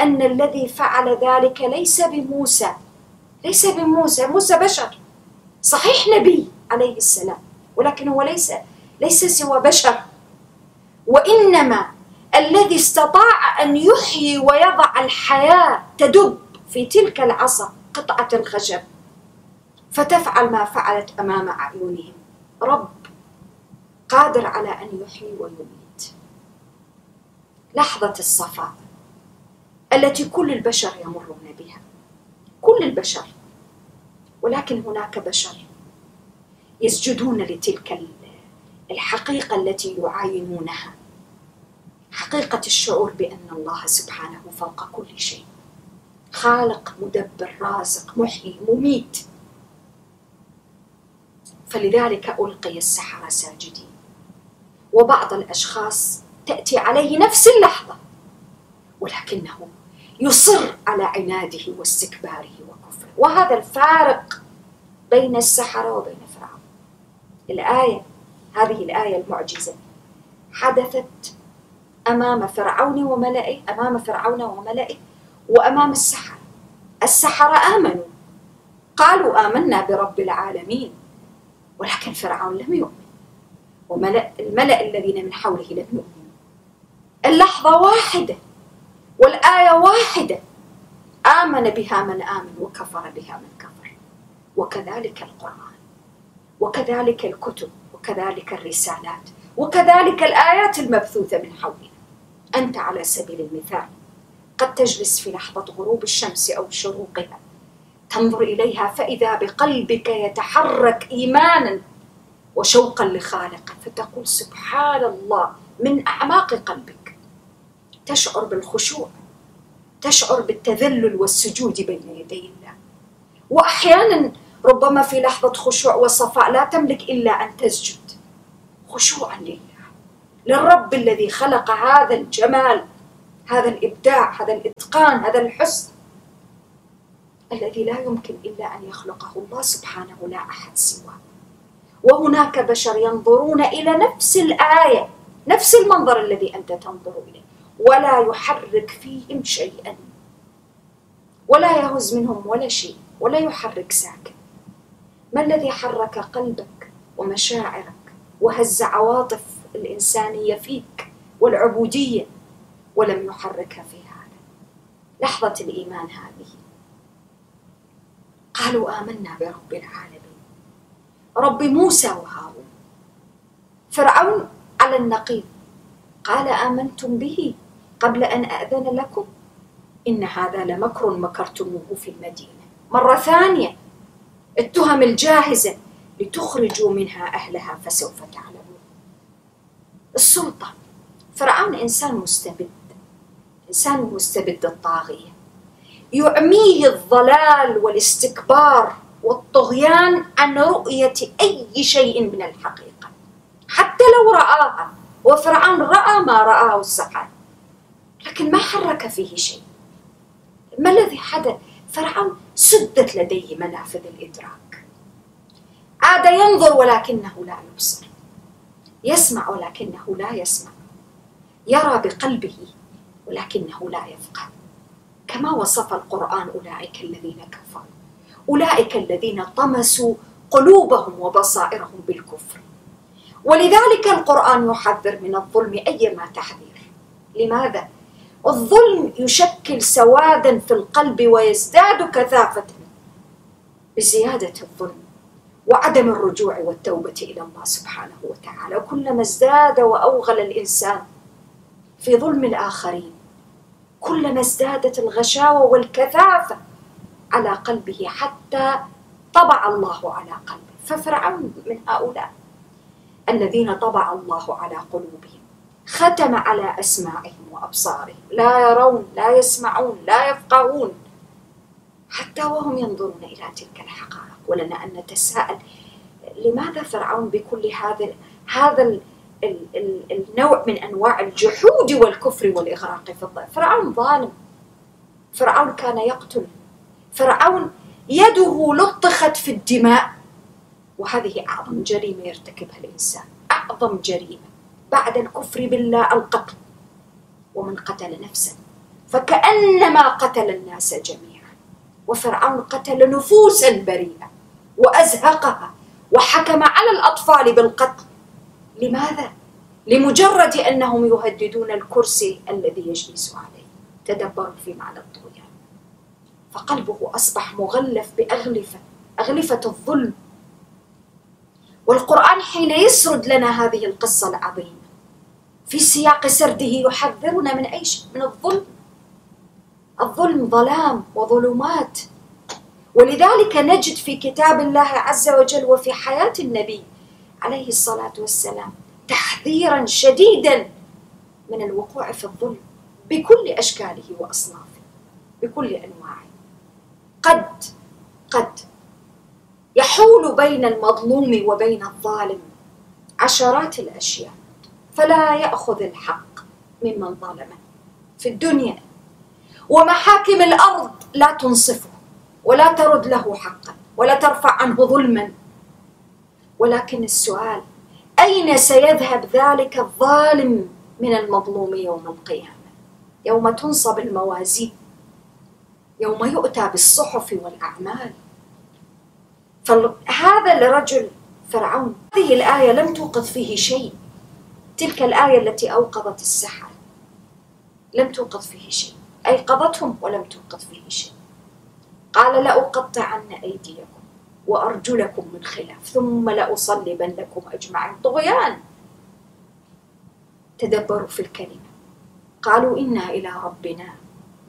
أن الذي فعل ذلك ليس بموسى. ليس بموسى موسى بشر. صحيح نبي عليه السلام ولكن هو ليس ليس سوى بشر. وإنما الذي استطاع أن يحيي ويضع الحياة تدب في تلك العصا قطعة الخشب. فتفعل ما فعلت أمام أعينهم. رب قادر على أن يحيي ويميت. لحظة الصفاء. التي كل البشر يمرون بها. كل البشر. ولكن هناك بشر يسجدون لتلك الحقيقة التي يعاينونها. حقيقة الشعور بأن الله سبحانه فوق كل شيء. خالق مدبر رازق محيي مميت. فلذلك ألقي السحرة ساجدين. وبعض الأشخاص تأتي عليه نفس اللحظة. ولكنه يصر على عناده واستكباره وكفره. وهذا الفارق بين السحرة وبين فرعون. الآية هذه الآية المعجزة حدثت أمام فرعون وملئه أمام فرعون وملئه وأمام السحرة. السحرة آمنوا. قالوا آمنا برب العالمين ولكن فرعون لم يؤمن. وملأ الملأ الذين من حوله لم يؤمنوا. اللحظة واحدة. والآية واحدة. آمن بها من آمن وكفر بها من كفر. وكذلك القرآن. وكذلك الكتب. وكذلك الرسالات. وكذلك الآيات المبثوثة من حولنا. أنت على سبيل المثال قد تجلس في لحظة غروب الشمس أو شروقها. تنظر إليها فإذا بقلبك يتحرك إيمانا وشوقا لخالقه فتقول سبحان الله من أعماق قلبك. تشعر بالخشوع تشعر بالتذلل والسجود بين يدي الله. وأحيانا ربما في لحظة خشوع وصفاء لا تملك إلا أن تسجد خشوعا لله. للرب الذي خلق هذا الجمال هذا الإبداع هذا الإتقان هذا الحسن الذي لا يمكن إلا أن يخلقه الله سبحانه لا أحد سواه. وهناك بشر ينظرون إلى نفس الآية نفس المنظر الذي أنت تنظر إليه. ولا يحرك فيهم شيئا. ولا يهز منهم ولا شيء ولا يحرك ساكن. ما الذي حرك قلبك ومشاعرك وهز عواطف الإنسانية فيك والعبودية ولم يحركها في هذا؟ لحظة الإيمان هذه. قالوا آمنا برب العالمين. رب موسى وهارون. فرعون على النقيض قال آمنتم به. قبل أن أذن لكم؟ إن هذا لمكر مكرتموه في المدينة. مرة ثانية التهم الجاهزة لتخرجوا منها أهلها فسوف تعلمون. السلطة. فرعون إنسان مستبد. إنسان مستبد الطاغية. يعميه الضلال والاستكبار والطغيان عن رؤية أي شيء من الحقيقة. حتى لو رآها وفرعون رأى ما رآه السحر لكن ما حرك فيه شيء. ما الذي حدث؟ فرعون سدت لديه منافذ الإدراك. عاد ينظر ولكنه لا يبصر. يسمع ولكنه لا يسمع. يرى بقلبه ولكنه لا يفقه. كما وصف القرآن أولئك الذين كفروا. أولئك الذين طمسوا قلوبهم وبصائرهم بالكفر. ولذلك القرآن يحذر من الظلم أيما تحذير. لماذا؟ الظلم يشكل سوادا في القلب ويزداد كثافة بزيادة الظلم وعدم الرجوع والتوبة إلى الله سبحانه وتعالى. كلما ازداد وأوغل الإنسان في ظلم الآخرين كلما ازدادت الغشاوة والكثافة على قلبه حتى طبع الله على قلبه. ففرعون من هؤلاء الذين طبع الله على قلوبهم. ختم على أسماعهم وأبصارهم. لا يرون لا يسمعون لا يفقهون. حتى وهم ينظرون إلى تلك الحقائق. ولنا أن نتساءل لماذا فرعون بكل هذا هذا النوع من أنواع الجحود والكفر والإغراق في الظلم فرعون ظالم. فرعون كان يقتل. فرعون يده لطخت في الدماء. وهذه أعظم جريمة يرتكبها الإنسان. أعظم جريمة. بعد الكفر بالله القتل ومن قتل نفسا فكأنما قتل الناس جميعا. وفرعون قتل نفوسا بريئه وأزهقها وحكم على الأطفال بالقتل. لماذا؟ لمجرد أنهم يهددون الكرسي الذي يجلس عليه تدبروا في معنى الطغيان. فقلبه أصبح مغلف بأغلفة أغلفة الظلم. والقرآن حين يسرد لنا هذه القصة العظيمة في سياق سرده يحذرنا من اي شيء من الظلم. الظلم ظلام وظلمات. ولذلك نجد في كتاب الله عز وجل وفي حياة النبي عليه الصلاة والسلام تحذيرا شديدا من الوقوع في الظلم بكل أشكاله وأصنافه بكل أنواعه. قد قد يحول بين المظلوم وبين الظالم عشرات الأشياء. فلا يأخذ الحق ممن ظلمه في الدنيا. ومحاكم الأرض لا تنصفه ولا ترد له حقا ولا ترفع عنه ظلما. ولكن السؤال أين سيذهب ذلك الظالم من المظلوم يوم القيامة؟ يوم تنصب الموازين يوم يؤتى بالصحف والأعمال. فهذا الرجل فرعون هذه الآية لم توقظ فيه شيء. تلك الآية التي أوقظت السحر. لم توقظ فيه شيء. أيقظتهم ولم توقظ فيه شيء. قال لأقطعن أيديكم وأرجلكم من خلاف ثم لأصلبنكم أجمعين. طغيان. تدبروا في الكلمة. قالوا إنا إلى ربنا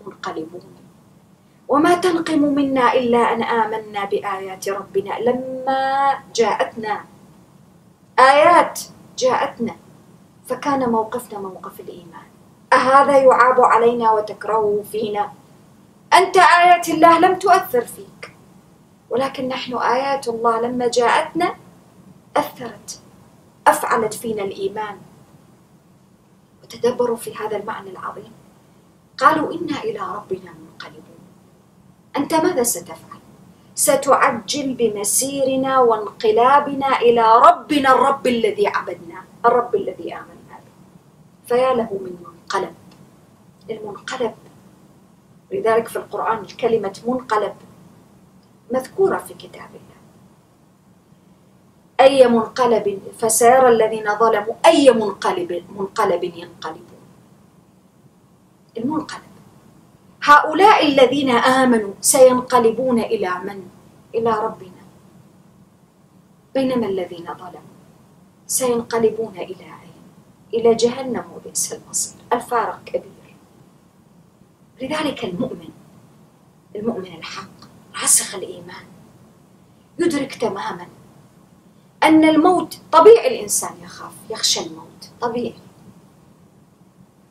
منقلبون. وما تنقم منا إلا أن آمنا بآيات ربنا لما جاءتنا. آيات جاءتنا. فكان موقفنا موقف الإيمان. أهذا يعاب علينا وتكرهه فينا. أنت آيات الله لم تؤثر فيك. ولكن نحن آيات الله لما جاءتنا أثرت أفعلت فينا الإيمان. وتدبروا في هذا المعنى العظيم. قالوا إنا إلى ربنا منقلبون. أنت ماذا ستفعل؟ ستعجل بمسيرنا وانقلابنا إلى ربنا الرب الذي عبدناه الرب الذي آمنا به فيا له من منقلب. المنقلب. لذلك في القرآن كلمة منقلب مذكورة في كتاب الله. أي منقلب فسيرى الذين ظلموا أي منقلب منقلب ينقلبون؟ المنقلب. هؤلاء الذين آمنوا سينقلبون إلى من؟ إلى ربنا. بينما الذين ظلموا. سينقلبون إلى؟ إلى جهنم وبئس المصير. الفارق كبير. لذلك المؤمن المؤمن الحق راسخ الإيمان يدرك تماما أن الموت طبيعي الإنسان يخاف يخشى الموت طبيعي.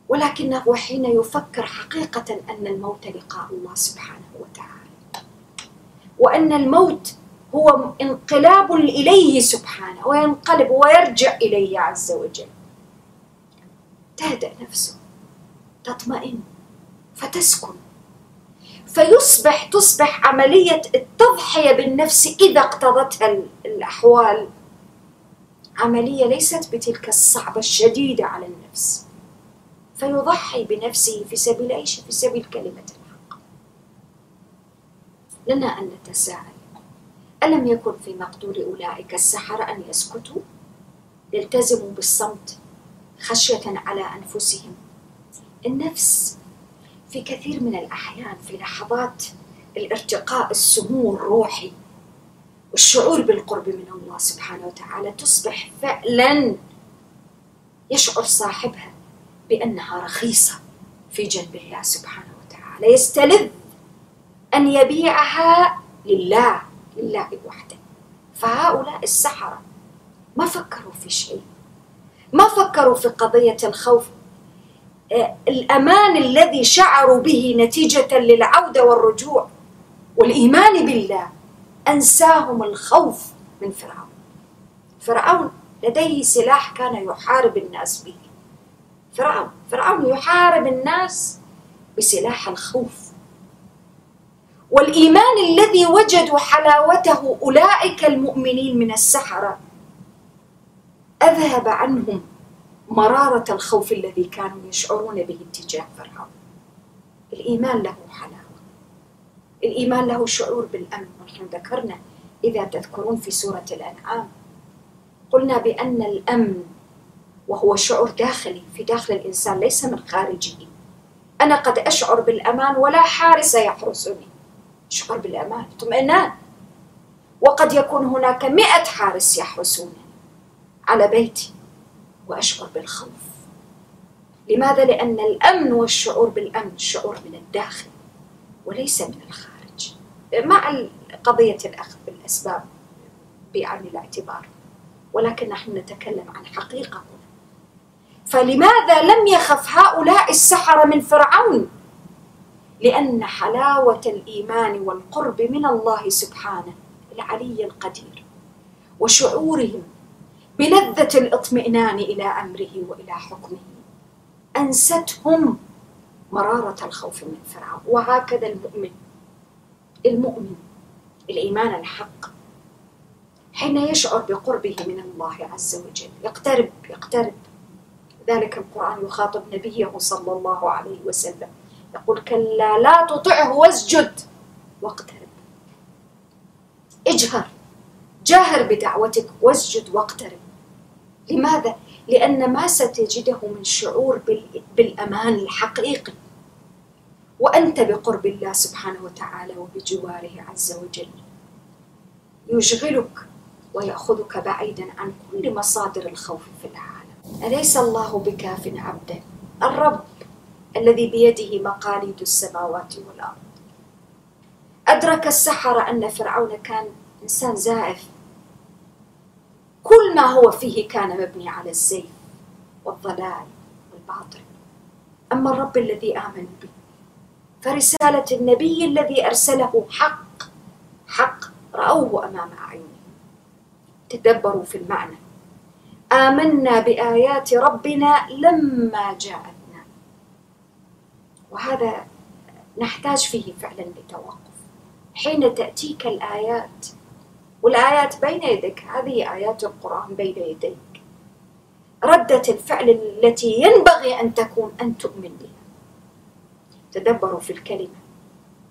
ولكنه حين يفكر حقيقة أن الموت لقاء الله سبحانه وتعالى وأن الموت هو انقلاب إليه سبحانه وينقلب ويرجع إليه عز وجل. تهدأ نفسه تطمئن فتسكن فيصبح تصبح عملية التضحية بالنفس إذا اقتضتها الأحوال عملية ليست بتلك الصعبة الشديدة على النفس فيضحي بنفسه في سبيل إيش؟ في سبيل كلمة الحق. لنا أن نتساءل ألم يكن في مقدور أولئك السحرة أن يسكتوا؟ يلتزموا بالصمت خشية على أنفسهم. النفس في كثير من الأحيان في لحظات الارتقاء السمو الروحي والشعور بالقرب من الله سبحانه وتعالى تصبح فعلا يشعر صاحبها بأنها رخيصة في جنب الله سبحانه وتعالى. يستلذ أن يبيعها لله لله وحده فهؤلاء السحرة ما فكروا في شيء. ما فكروا في قضية الخوف؟ آه، الأمان الذي شعروا به نتيجة للعودة والرجوع والإيمان بالله أنساهم الخوف من فرعون. فرعون لديه سلاح كان يحارب الناس به. فرعون فرعون يحارب الناس بسلاح الخوف. والإيمان الذي وجدوا حلاوته أولئك المؤمنين من السحرة أذهب عنهم مرارة الخوف الذي كانوا يشعرون به اتجاه فرعون. الإيمان له حلاوة. الإيمان له شعور بالأمن. ونحن ذكرنا إذا تذكرون في سورة الأنعام قلنا بأن الأمن وهو شعور داخلي في داخل الإنسان ليس من خارجه. أنا قد أشعر بالأمان ولا حارس يحرسني. أشعر بالأمان اطمئنان. وقد يكون هناك مئة حارس يحرسونني على بيتي وأشعر بالخوف. لماذا؟ لأن الأمن والشعور بالأمن شعور من الداخل وليس من الخارج. مع قضية الأخذ بالأسباب بعين الاعتبار ولكن نحن نتكلم عن حقيقة. فلماذا لم يخف هؤلاء السحرة من فرعون؟ لأن حلاوة الإيمان والقرب من الله سبحانه العلي القدير وشعورهم بلذة الاطمئنان إلى أمره وإلى حكمه. أنستهم مرارة الخوف من فرعون. وهكذا المؤمن. المؤمن. الإيمان الحق. حين يشعر بقربه من الله عز وجل. يقترب يقترب. ذلك القرآن يخاطب نبيه صلى الله عليه وسلم. يقول كلا لا تطعه واسجد. واقترب. اجهر. جاهر بدعوتك. واسجد واقترب. لماذا؟ لأن ما ستجده من شعور بالأمان الحقيقي. وأنت بقرب الله سبحانه وتعالى وبجواره عز وجل. يشغلك ويأخذك بعيدا عن كل مصادر الخوف في العالم. أليس الله بكاف عبده؟ الرب الذي بيده مقاليد السماوات والأرض. أدرك السحرة أن فرعون كان إنسان زائف. كل ما هو فيه كان مبني على الزيف والضلال والباطل. أما الرب الذي آمن به فرسالة النبي الذي أرسله حق حق رأوه أمام أعينهم تدبروا في المعنى. آمنا بآيات ربنا لما جاءتنا. وهذا نحتاج فيه فعلا لتوقف. حين تأتيك الآيات والآيات بين يديك. هذه آيات القرآن بين يديك. ردة الفعل التي ينبغي أن تكون أن تؤمن بها. تدبروا في الكلمة.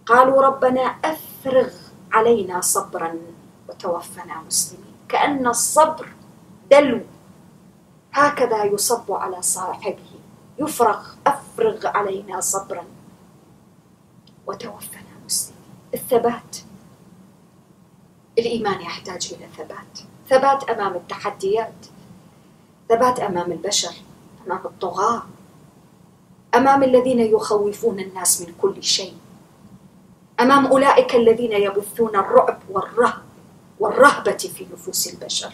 قالوا ربنا أفرغ علينا صبرا وتوفنا مسلمين. كأن الصبر دلو. هكذا يصب على صاحبه. يفرغ أفرغ علينا صبرا وتوفنا مسلمين. الثبات. الإيمان يحتاج إلى ثبات. ثبات أمام التحديات. ثبات أمام البشر أمام الطغاة أمام الذين يخوفون الناس من كل شيء أمام أولئك الذين يبثون الرعب والرهب والرهبة في نفوس البشر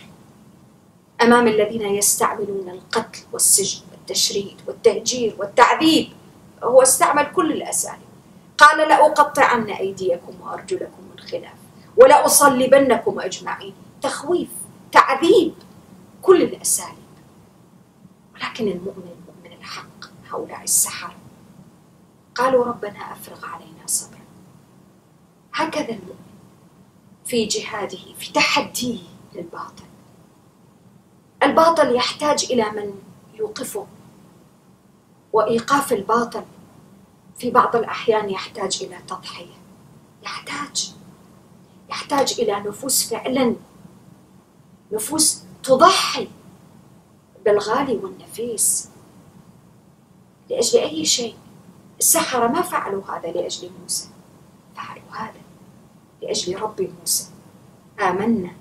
أمام الذين يستعملون القتل والسجن والتشريد والتهجير والتعذيب. هو استعمل كل الأساليب. قال لأقطعن أيديكم وأرجلكم من خلاف ولأصلبنكم أجمعين. تخويف تعذيب كل الأساليب. ولكن المؤمن المؤمن الحق هؤلاء السحرة قالوا ربنا أفرغ علينا صبرا. هكذا المؤمن في جهاده في تحديه للباطل. الباطل يحتاج إلى من يوقفه. وإيقاف الباطل في بعض الأحيان يحتاج إلى تضحية. يحتاج يحتاج إلى نفوس فعلا. نفوس تضحي بالغالي والنفيس. لأجل أي شيء السحرة ما فعلوا هذا لأجل موسى. فعلوا هذا لأجل رب موسى. آمنا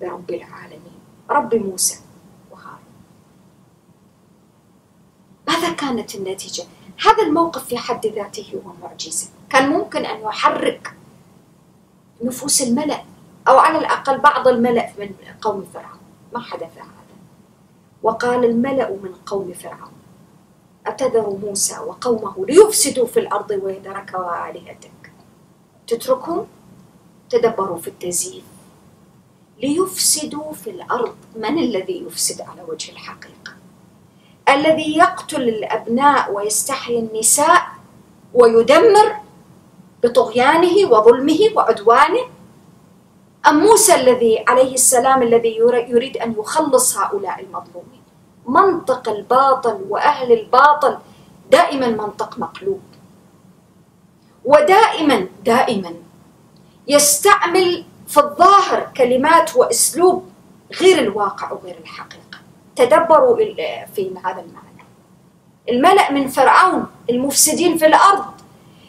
برب العالمين. رب موسى وهارون. ماذا كانت النتيجة؟ هذا الموقف في حد ذاته هو معجزة. كان ممكن أن يحرك نفوس الملأ أو على الأقل بعض الملأ من قوم فرعون. ما حدث هذا. وقال الملأ من قوم فرعون أتذر موسى وقومه ليفسدوا في الأرض ويذرك وآلهتك تتركهم؟ تدبروا في التزييف. ليفسدوا في الأرض. من الذي يفسد على وجه الحقيقة؟ الذي يقتل الأبناء ويستحيي النساء ويدمر بطغيانه وظلمه وعدوانه. أم موسى الذي عليه السلام الذي يريد أن يخلص هؤلاء المظلومين؟ منطق الباطل وأهل الباطل دائما منطق مقلوب. ودائما دائما يستعمل في الظاهر كلمات وأسلوب غير الواقع وغير الحقيقة. تدبروا في هذا المعنى. الملأ من فرعون المفسدين في الأرض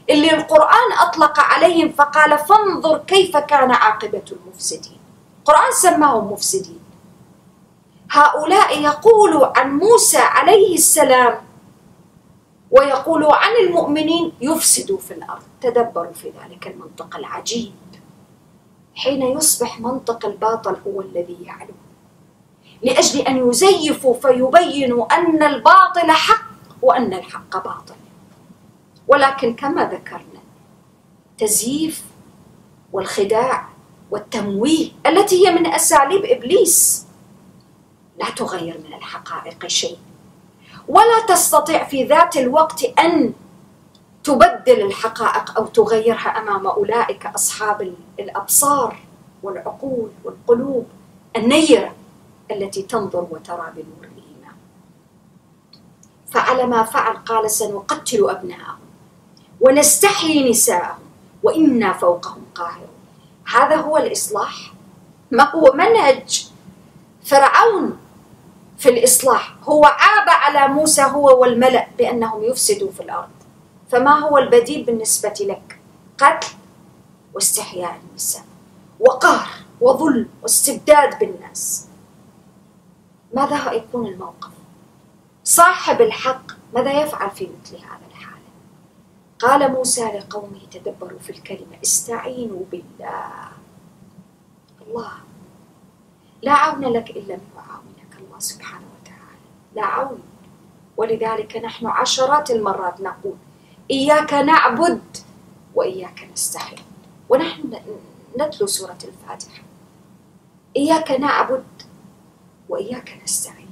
اللي القرآن أطلق عليهم فقال فانظر كيف كان عاقبة المفسدين. القرآن سماهم مفسدين. هؤلاء يقولوا عن موسى عليه السلام ويقولوا عن المؤمنين يفسدوا في الأرض. تدبروا في ذلك المنطق العجيب. حين يصبح منطق الباطل هو الذي يعلو لأجل أن يزيفوا فيبينوا أن الباطل حق وأن الحق باطل. ولكن كما ذكرنا تزييف والخداع والتمويه التي هي من أساليب إبليس لا تغير من الحقائق شيء. ولا تستطيع في ذات الوقت أن تبدل الحقائق أو تغيرها أمام أولئك أصحاب الأبصار والعقول والقلوب النيرة التي تنظر وترى بنور الإيمان. فعلى ما فعل قال سنقتل أبناءهم. ونستحيي نساءهم وإنا فوقهم قاهرون. هذا هو الإصلاح. ما هو منهج؟ فرعون في الإصلاح هو عاب على موسى هو والملأ بأنهم يفسدوا في الأرض. فما هو البديل بالنسبة لك؟ قتل واستحياء النساء وقهر وظلم واستبداد بالناس. ماذا يكون الموقف؟ صاحب الحق ماذا يفعل في مثل هذا؟ قال موسى لقومه تدبروا في الكلمة استعينوا بالله. الله. لا عون لك إلا من يعاونك الله سبحانه وتعالى. لا عون. ولذلك نحن عشرات المرات نقول إياك نعبد وإياك نستعين. ونحن نتلو سورة الفاتحة. إياك نعبد وإياك نستعين.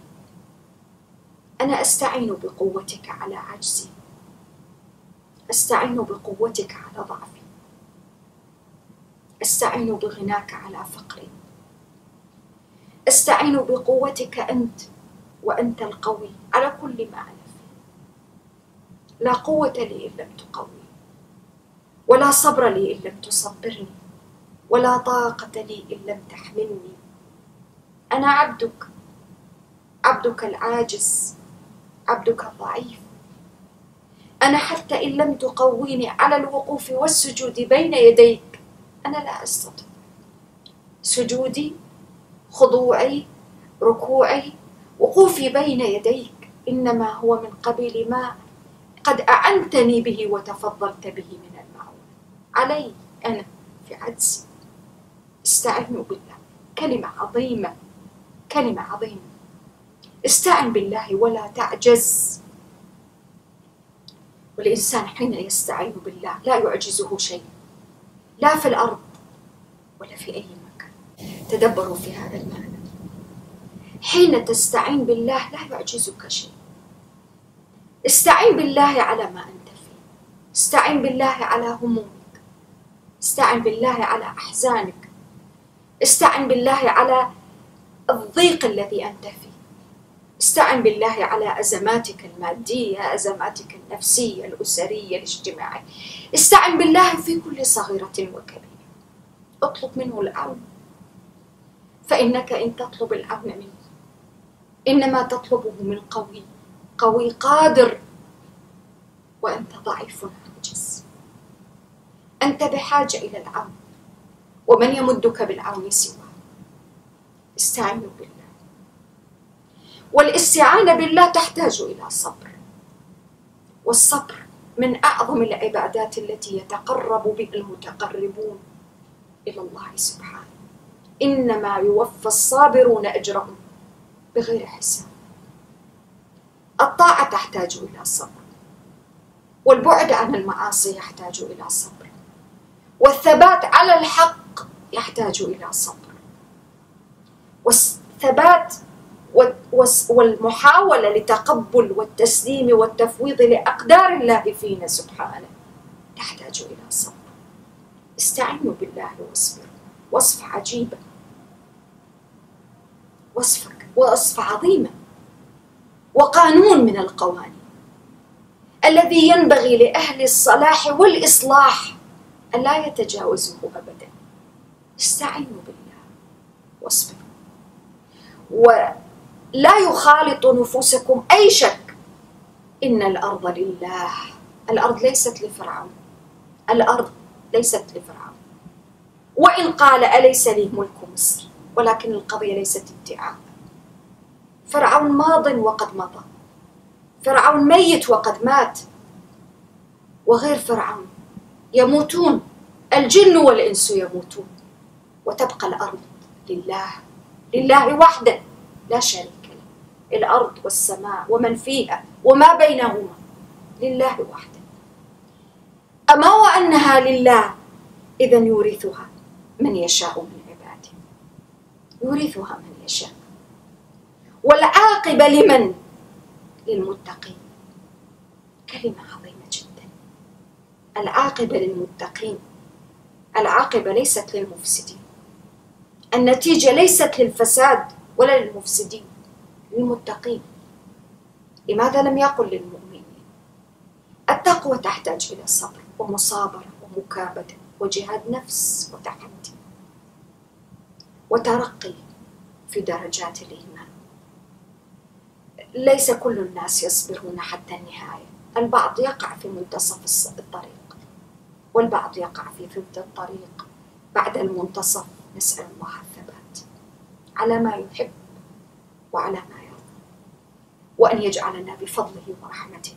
أنا أستعين بقوتك على عجزي استعين بقوتك على ضعفي. استعين بغناك على فقري. استعين بقوتك أنت وأنت القوي على كل ما أنا فيه لا قوة لي إن لم تقوي ولا صبر لي إن لم تصبرني ولا طاقة لي إن لم تحملني. أنا عبدك عبدك العاجز عبدك الضعيف. أنا حتى إن لم تقويني على الوقوف والسجود بين يديك أنا لا أستطيع. سجودي خضوعي ركوعي وقوفي بين يديك إنما هو من قبيل ما قد أعنتني به وتفضلت به من المعون علي أنا في عجزي استعينوا بالله. كلمة عظيمة. كلمة عظيمة. استعن بالله ولا تعجز. والإنسان حين يستعين بالله لا يعجزه شيء لا في الأرض ولا في أي مكان. تدبروا في هذا المعنى. حين تستعين بالله لا يعجزك شيء. استعين بالله على ما أنت فيه. استعين بالله على همومك. استعن بالله على أحزانك. استعن بالله على الضيق الذي أنت فيه. استعن بالله على أزماتك المادية أزماتك النفسية الأسرية الاجتماعية. استعن بالله في كل صغيرة وكبيرة. اطلب منه العون فإنك إن تطلب العون منه. إنما تطلبه من قوي قوي قادر. وأنت ضعيف عاجز. أنت بحاجة إلى العون ومن يمدك بالعون سواه استعينوا بالله. والاستعانة بالله تحتاج إلى صبر. والصبر من أعظم العبادات التي يتقرب بها المتقربون إلى الله سبحانه. إنما يوفى الصابرون أجرهم بغير حساب. الطاعة تحتاج إلى صبر. والبعد عن المعاصي يحتاج إلى صبر. والثبات على الحق يحتاج إلى صبر. والثبات والمحاولة لتقبل والتسليم والتفويض لأقدار الله فينا سبحانه. تحتاج إلى صبر. استعينوا بالله واصبروا وصف عجيبة وصفك. وصف عظيمة وقانون من القوانين. الذي ينبغي لأهل الصلاح والإصلاح أن لا يتجاوزوه أبدا. استعينوا بالله. واصبروا لا يخالط نفوسكم أي شك. إن الأرض لله. الأرض ليست لفرعون. الأرض ليست لفرعون. وإن قال أليس لي ملك مصر؟ ولكن القضية ليست ادعاء فرعون ماض وقد مضى. فرعون ميت وقد مات. وغير فرعون يموتون. الجن والإنس يموتون. وتبقى الأرض لله. لله وحده. لا شريك الأرض والسماء ومن فيها وما بينهما لله وحده. أما وأنها لله إذا يورثها من يشاء من عباده. يورثها من يشاء. والعاقبة لمن؟ للمتقين. كلمة عظيمة جدا. العاقبة للمتقين. العاقبة ليست للمفسدين. النتيجة ليست للفساد. ولا للمفسدين للمتقين. لماذا لم يقل للمؤمنين؟ التقوى تحتاج إلى صبر ومصابرة ومكابدة وجهاد نفس وتحدي وترقي في درجات الإيمان. ليس كل الناس يصبرون حتى النهاية. البعض يقع في منتصف الطريق والبعض يقع في ثلث الطريق. بعد المنتصف نسأل الله على ما يحب وعلى ما وأن يجعلنا بفضله ورحمته.